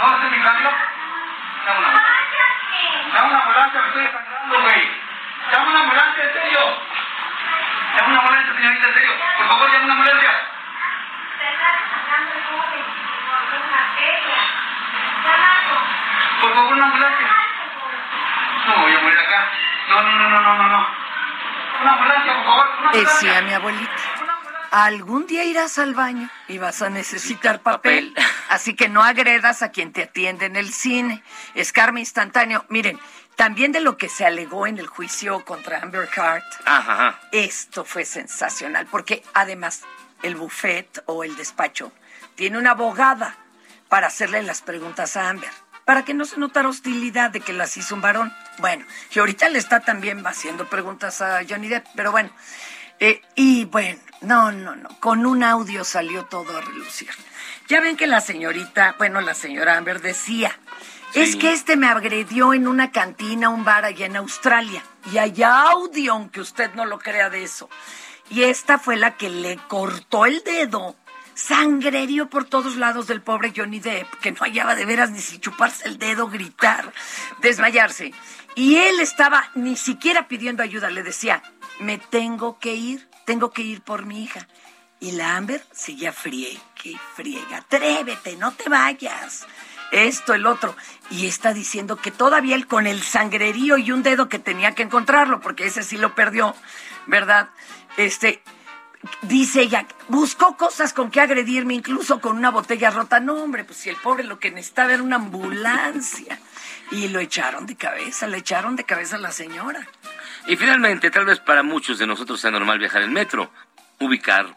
No, ese es mi cambio. Llama una ambulancia. Llama una ambulancia, me estoy desangrando, güey. Llama una ambulancia, en serio. Llama una ambulancia, señorita, en serio. Por favor, llama una ambulancia. Por favor, una ambulancia. No me voy a morir acá. No, no, no, no, no, no, no. Una ambulancia, por favor, una ambulancia. Decía mi abuelita. Algún día irás al baño y vas a necesitar papel. Así que no agredas a quien te atiende en el cine. Es karma instantáneo. Miren, también de lo que se alegó en el juicio contra Amber Heard, Ajá, esto fue sensacional, porque además el buffet o el despacho tiene una abogada para hacerle las preguntas a Amber, para que no se notara hostilidad de que las hizo un varón. Bueno, y ahorita le está también haciendo preguntas a Johnny Depp, pero bueno. eh, y bueno, no, no, no, con un audio salió todo a relucir. Ya ven que la señorita, bueno, la señora Amber decía, es que este me agredió en una cantina, un bar allá en Australia. Y hay audio, aunque usted no lo crea de eso. Y esta fue la que le cortó el dedo. Sangrerío por todos lados del pobre Johnny Depp, que no hallaba de veras ni si chuparse el dedo, gritar, desmayarse. Y él estaba ni siquiera pidiendo ayuda, le decía, me tengo que ir, tengo que ir por mi hija. Y la Amber seguía friega y friega. Atrévete, no te vayas. Esto, el otro. Y está diciendo que todavía él con el sangrerío y un dedo que tenía que encontrarlo, porque ese sí lo perdió, ¿verdad? Este, dice ella, buscó cosas con que agredirme, incluso con una botella rota. No, hombre, pues si el pobre lo que necesitaba era una ambulancia. Y lo echaron de cabeza, le echaron de cabeza a la señora. Y finalmente, tal vez para muchos de nosotros sea normal viajar en metro, ubicar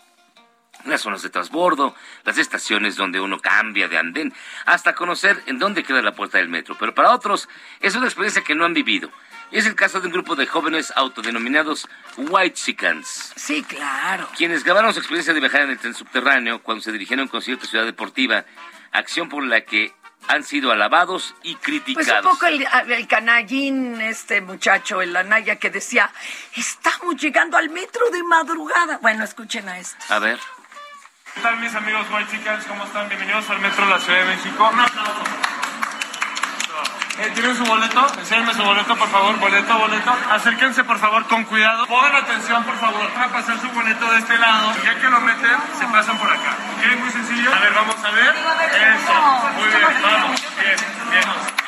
las zonas de transbordo, las estaciones donde uno cambia de andén, hasta conocer en dónde queda la puerta del metro. Pero para otros es una experiencia que no han vivido. Es el caso de un grupo de jóvenes autodenominados White Chickens. Sí, claro. Quienes grabaron su experiencia de viajar en el tren subterráneo cuando se dirigieron a un concierto en Ciudad Deportiva, acción por la que han sido alabados y Pues criticados. un poco el, el canallín, este muchacho, el Anaya, que decía, estamos llegando al metro de madrugada. Bueno, escuchen a esto. A ver. ¿Qué tal mis amigos White Chickens? ¿Cómo están? Bienvenidos al Metro de la Ciudad de México. Eh, ¿Tienen su boleto? Enséñenme su boleto, por favor. Boleto, boleto. Acérquense, por favor, con cuidado. Pongan atención, por favor. Van a pasar su boleto de este lado. Ya que lo meten, se pasan por acá. ¿Ok? Muy sencillo. A ver, vamos a ver. Eso. Muy bien, vamos. Bien, bien.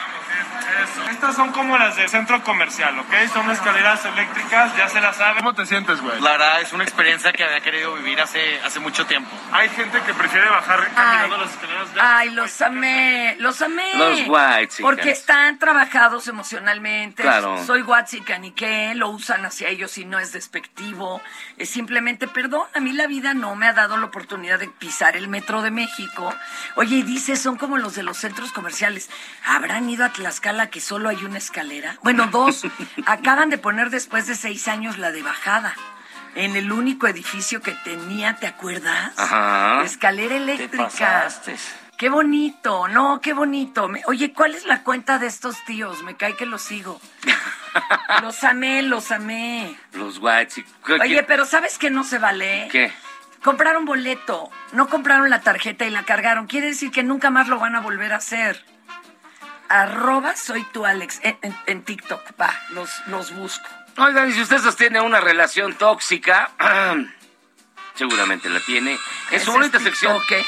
Eso. Estas son como las del centro comercial, ¿ok? Son escaleras eléctricas, ya se las saben. ¿Cómo te sientes, güey? La verdad es una experiencia que había querido vivir hace, hace mucho tiempo. Hay gente que prefiere bajar caminando las escaleras. Ay, los amé, los amé. Los white. Porque están trabajados emocionalmente. Claro. Soy Watsican y que lo usan hacia ellos y no es despectivo. Es simplemente, perdón, a mí la vida no me ha dado la oportunidad de pisar el metro de México. Oye, y dice, son como los de los centros comerciales. ¿Habrán ido a Tlaxcala que solo hay una escalera? Bueno, dos. Acaban de poner después de seis años la de bajada. En el único edificio que tenía, ¿te acuerdas? Ajá. Escalera eléctrica. Qué bonito, no, qué bonito. Me- Oye, ¿cuál es la cuenta de estos tíos? Me cae que los sigo. los amé, los amé. Los whites. Oye, pero ¿sabes qué no se vale? ¿Qué? Compraron boleto, no compraron la tarjeta y la cargaron. Quiere decir que nunca más lo van a volver a hacer. Arroba soy tu Alex en, en- en TikTok. Va, los, los busco. Oigan, y si usted sostiene una relación tóxica, seguramente la tiene. En su bonita sección, ¿eh?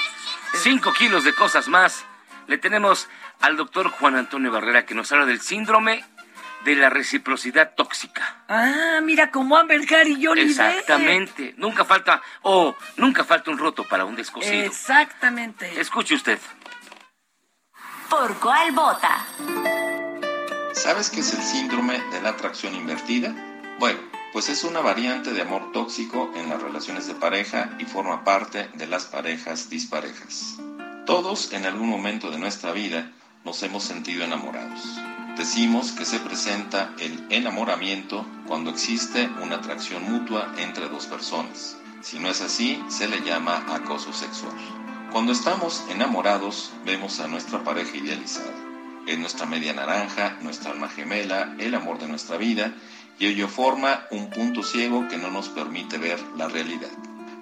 cinco kilos de cosas más, le tenemos al doctor Juan Antonio Barrera que nos habla del síndrome de la reciprocidad tóxica. Ah, mira como Amber Heard y Johnny Depp. Exactamente. Nunca falta, o nunca falta un roto para un descosido. Exactamente. Escuche usted. ¿Por cuál vota? ¿Sabes qué es el síndrome de la atracción invertida? Bueno, pues es una variante de amor tóxico en las relaciones de pareja y forma parte de las parejas disparejas. Todos en algún momento de nuestra vida nos hemos sentido enamorados. Decimos que se presenta el enamoramiento cuando existe una atracción mutua entre dos personas. Si no es así, se le llama acoso sexual. Cuando estamos enamorados, vemos a nuestra pareja idealizada. Es nuestra media naranja, nuestra alma gemela, el amor de nuestra vida, y ello forma un punto ciego que no nos permite ver la realidad.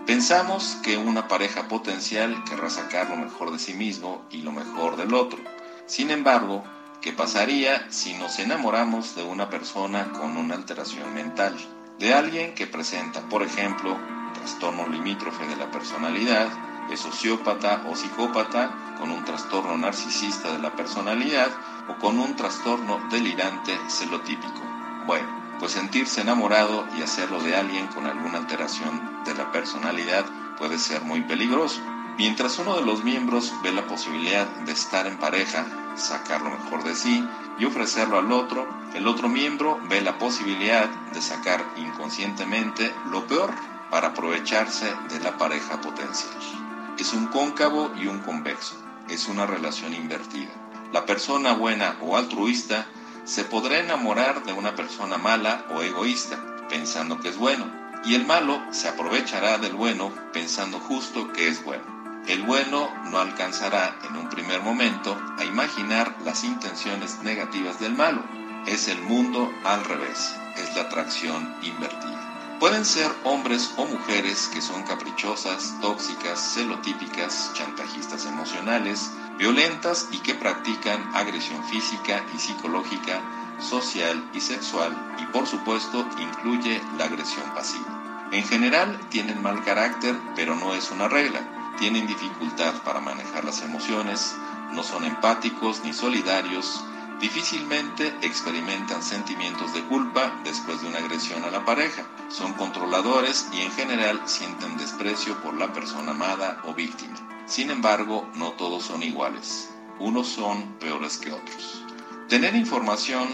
Pensamos que una pareja potencial querrá sacar lo mejor de sí mismo y lo mejor del otro. Sin embargo, ¿qué pasaría si nos enamoramos de una persona con una alteración mental? De alguien que presenta, por ejemplo, trastorno limítrofe de la personalidad, es sociópata o psicópata, con un trastorno narcisista de la personalidad o con un trastorno delirante celotípico. Bueno, pues sentirse enamorado y hacerlo de alguien con alguna alteración de la personalidad puede ser muy peligroso. Mientras uno de los miembros ve la posibilidad de estar en pareja, sacar lo mejor de sí y ofrecerlo al otro, el otro miembro ve la posibilidad de sacar inconscientemente lo peor para aprovecharse de la pareja potencial. Es un cóncavo y un convexo, es una relación invertida. La persona buena o altruista se podrá enamorar de una persona mala o egoísta, pensando que es bueno, y el malo se aprovechará del bueno pensando justo que es bueno. El bueno no alcanzará en un primer momento a imaginar las intenciones negativas del malo. Es el mundo al revés, es la atracción invertida. Pueden ser hombres o mujeres que son caprichosas, tóxicas, celotípicas, chantajistas emocionales, violentas y que practican agresión física y psicológica, social y sexual y por supuesto incluye la agresión pasiva. En general tienen mal carácter, pero no es una regla. Tienen dificultad para manejar las emociones, no son empáticos ni solidarios, difícilmente experimentan sentimientos de culpa después de una agresión a la pareja, son controladores y en general sienten desprecio por la persona amada o víctima. Sin embargo, no todos son iguales, unos son peores que otros. Tener información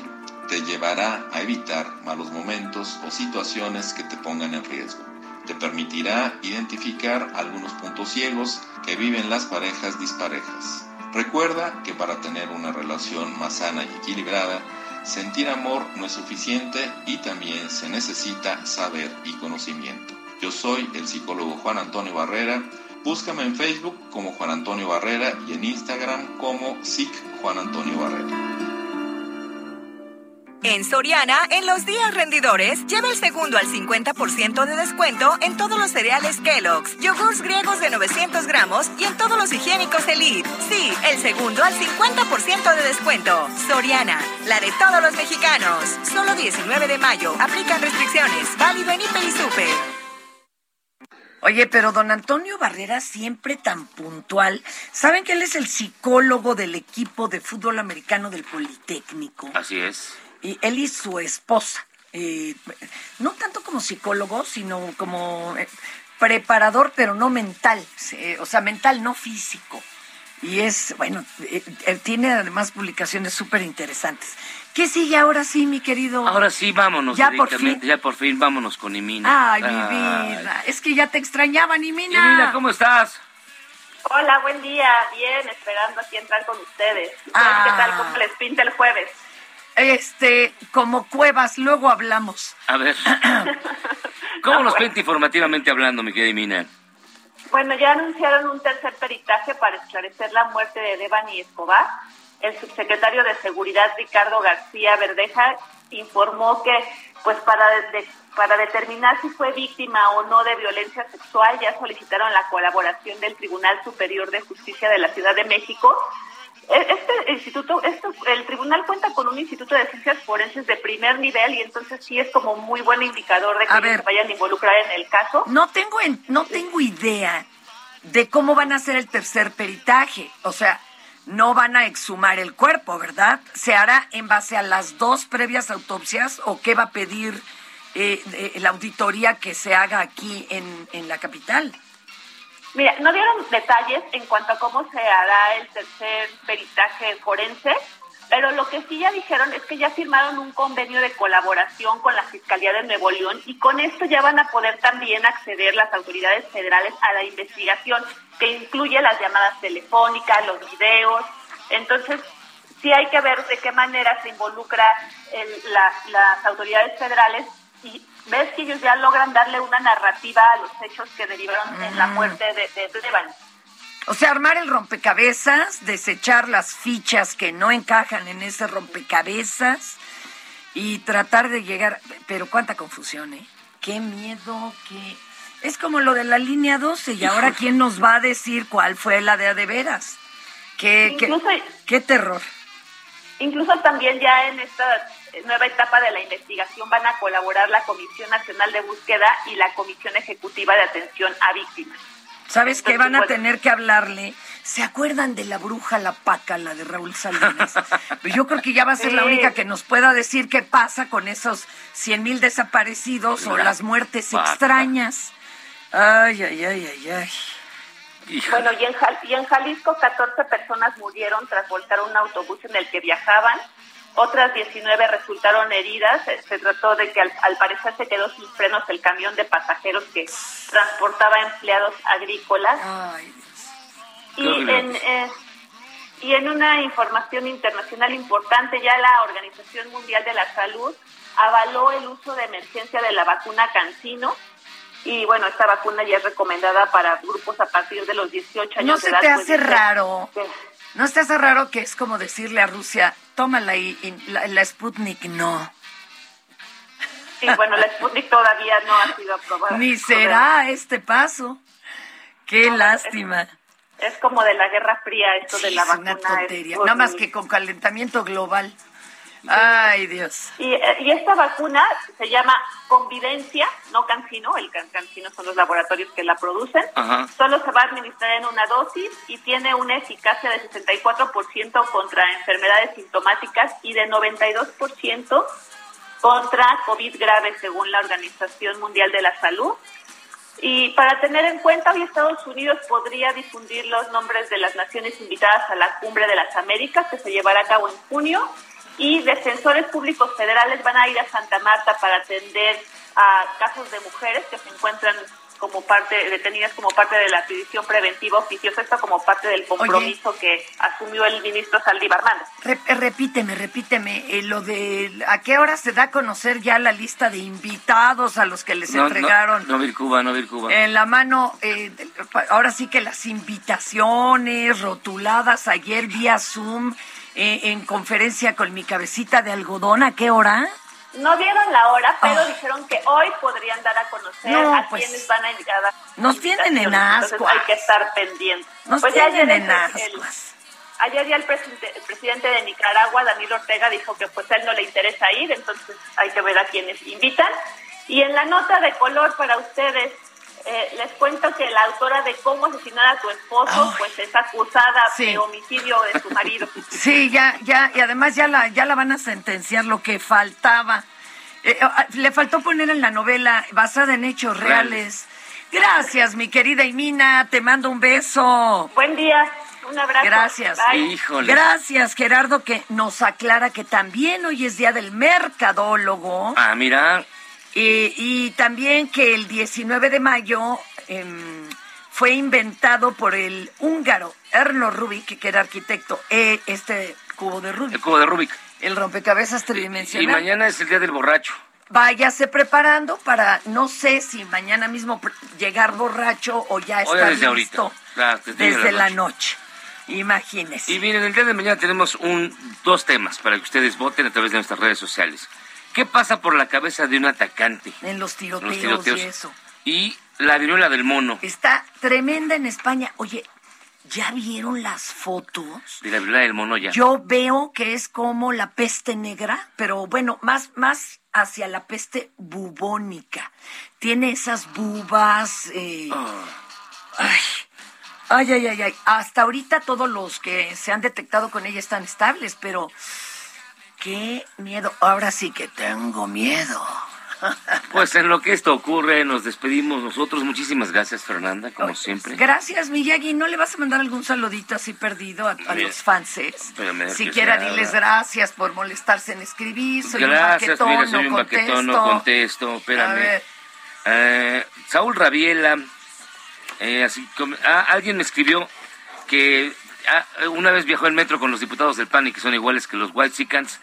te llevará a evitar malos momentos o situaciones que te pongan en riesgo. Te permitirá identificar algunos puntos ciegos que viven las parejas disparejas. Recuerda que para tener una relación más sana y equilibrada, sentir amor no es suficiente y también se necesita saber y conocimiento. Yo soy el psicólogo Juan Antonio Barrera. Búscame en Facebook como Juan Antonio Barrera y en Instagram como SIC Juan Antonio Barrera. En Soriana, en los días rendidores, lleva el segundo al 50% de descuento en todos los cereales Kellogg's, yogurts griegos de 900 gramos y en todos los higiénicos Elite. Sí, el segundo al 50% de descuento. Soriana, la de todos los mexicanos. Solo 19 de mayo. Aplican restricciones. Válido en Hiper y Super. Oye, pero don Antonio Barrera siempre tan puntual. ¿Saben que él es el psicólogo del equipo de fútbol americano del Politécnico? Así es. Y él y su esposa. eh, no tanto como psicólogo, sino como eh, preparador, pero no mental. eh, o sea, mental, no físico. Y es, bueno, eh, eh, tiene además publicaciones súper interesantes. ¿Qué sigue ahora sí, mi querido? Ahora sí, vámonos Ya por directamente, ya por fin, vámonos con Imina. Ay, mi vida. Es que ya te extrañaba, ni mina. Imina, ¿cómo estás? Hola, buen día. Bien, esperando aquí entrar con ustedes. ¿Ustedes Ah. ¿Qué tal? ¿Cómo les pinta el jueves? Este, como cuevas, luego hablamos. A ver. ¿Cómo nos pinta informativamente hablando, mi querida Imina? Bueno, ya anunciaron un tercer peritaje para esclarecer la muerte de Devani Escobar. El subsecretario de Seguridad Ricardo García Verdeja informó que, pues para de- para determinar si fue víctima o no de violencia sexual, ya solicitaron la colaboración del Tribunal Superior de Justicia de la Ciudad de México. Este instituto, esto, el tribunal cuenta con un instituto de ciencias forenses de primer nivel y entonces sí es como muy buen indicador de que ver. se vayan a involucrar en el caso. No tengo, en- no tengo idea de cómo van a hacer el tercer peritaje. O sea, no van a exhumar el cuerpo, ¿verdad? ¿Se hará en base a las dos previas autopsias o qué va a pedir eh, eh, la auditoría que se haga aquí en, en la capital? Mira, no dieron detalles en cuanto a cómo se hará el tercer peritaje forense, pero lo que sí ya dijeron es que ya firmaron un convenio de colaboración con la Fiscalía de Nuevo León y con esto ya van a poder también acceder las autoridades federales a la investigación que incluye las llamadas telefónicas, los videos. Entonces, sí hay que ver de qué manera se involucra las autoridades federales y ves que ellos ya logran darle una narrativa a los hechos que derivaron en la Mm. muerte de, de Devani. O sea, armar el rompecabezas, desechar las fichas que no encajan en ese rompecabezas y tratar de llegar... Pero cuánta confusión, ¿eh? Qué miedo, qué... Es como lo de la línea 12 y ahora quién nos va a decir cuál fue la de de veras. Qué, qué, Incluso- qué terror. Incluso también ya en esta nueva etapa de la investigación van a colaborar la Comisión Nacional de Búsqueda y la Comisión Ejecutiva de Atención a Víctimas. ¿Sabes qué? Van a tener que hablarle. ¿Se acuerdan de la bruja La Paca, la de Raúl Salinas? Pues Yo creo que ya va a ser la única que nos pueda decir qué pasa con esos 100 mil desaparecidos o La las muertes Paca. extrañas. Ay, ay, ay, ay, ay. Bueno, y en, Jal- y en Jalisco 14 personas murieron tras volcar un autobús en el que viajaban. Otras 19 resultaron heridas. Se, se trató de que al, al parecer se quedó sin frenos el camión de pasajeros que transportaba empleados agrícolas. Qué Y en, eh, y en una información internacional importante, ya la Organización Mundial de la Salud avaló el uso de emergencia de la vacuna Cancino. Y bueno, esta vacuna ya es recomendada para grupos a partir de los 18 años ¿No de se edad. te pues, hace raro? ¿No te hace raro que es como decirle a Rusia, tómala y, y la, la Sputnik no? Sí, bueno, la Sputnik todavía no ha sido aprobada. Ni será este paso. Qué lástima. Es como de la Guerra Fría esto de la es vacuna. una tontería. Nada más que con calentamiento global. Ay, Dios. Y, y esta vacuna se llama Convidencia, no Cancino, el can- Cancino son los laboratorios que la producen. Ajá. Solo se va a administrar en una dosis y tiene una eficacia de 64% contra enfermedades sintomáticas y de 92% contra COVID grave, según la Organización Mundial de la Salud. Y para tener en cuenta, hoy Estados Unidos podría difundir los nombres de las naciones invitadas a la Cumbre de las Américas, que se llevará a cabo en junio, y defensores públicos federales van a ir a Santa Marta para atender a casos de mujeres que se encuentran como parte detenidas como parte de la prisión preventiva oficiosa, esto como parte del compromiso que asumió el ministro Saldívar. Re- eh, repíteme, repíteme, eh, lo de a qué hora se da a conocer ya la lista de invitados a los que les No, no, entregaron no, vir Cuba, no vir Cuba. en la mano, eh, ahora sí que las invitaciones rotuladas ayer vía Zoom eh, en conferencia con mi cabecita de algodón, ¿a qué hora? No dieron la hora, pero Ah. dijeron que hoy podrían dar a conocer No, a pues, quienes van a a- nos tienen en Entonces ascuas. hay que estar pendientes. Nos Pues tienen en el- el- Ayer ya el presidente, el presidente de Nicaragua, Daniel Ortega, dijo que pues a él no le interesa ir, entonces hay que ver a quienes invitan. Y en la nota de color para ustedes, eh, les cuento que la autora de cómo asesinar a tu esposo, pues es acusada Sí. de homicidio de su marido. Sí, ya, ya, y además ya la, ya la van a sentenciar lo que faltaba. Eh, ah, le faltó poner en la novela basada en hechos reales. Gracias, mi querida Imina, te mando un beso. Buen día, un abrazo. Gracias. Híjole. Gracias, Gerardo, que nos aclara que también hoy es día del mercadólogo. Ah, mira. Eh, y también que el 19 de mayo em, fue inventado por el húngaro Erno Rubik, que era arquitecto, eh, este cubo de Rubik. El cubo de Rubik. El rompecabezas Y tridimensional. mañana es el día del borracho. váyase preparando para, no sé si mañana mismo llegar borracho o ya estar desde listo ahorita. Claro, desde, desde la noche. Imagínese. Y miren, el día de mañana tenemos un, dos temas para que ustedes voten a través de nuestras redes sociales. ¿Qué pasa por la cabeza de un atacante? En los tiroteos, Los tiroteos. y eso. Y la viruela del mono. Está tremenda en España. Oye, ¿ya vieron las fotos? De la viruela del mono ya. Yo veo que es como la peste negra, pero bueno, más, más hacia la peste bubónica. Tiene esas bubas. eh, ay, ay, ay, ay, ay. Hasta ahorita todos los que se han detectado con ella están estables, pero qué miedo. Ahora sí que tengo miedo. Pues en lo que esto ocurre, nos despedimos nosotros. Muchísimas gracias, Fernanda, como siempre. Gracias, Miyagi. ¿No le vas a mandar algún saludito así perdido a, a Mira, los fanses? Siquiera diles gracias por molestarse en escribir. Soy Gracias, un mira, baquetón, soy un no baquetón, no contesto. contesto. Espérame. Eh, Saúl Rabiela, eh, así como- ah, alguien me escribió que ah, una vez viajó en metro con los diputados del PAN y que son iguales que los White Chickens.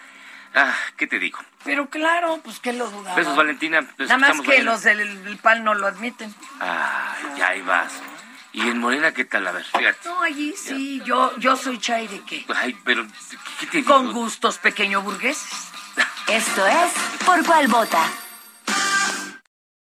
Ah, ¿qué te digo? Pero claro, pues que lo dudaba. Besos, Valentina. Nada más que mañana. los del el PAN no lo admiten. Ay, ya ahí vas. ¿Y en Morena qué tal? A ver, fíjate. No, allí sí, yo, yo soy chaire que. Ay, pero, ¿qué te digo? Con gustos pequeño burgueses. Esto es Por Cuál Vota.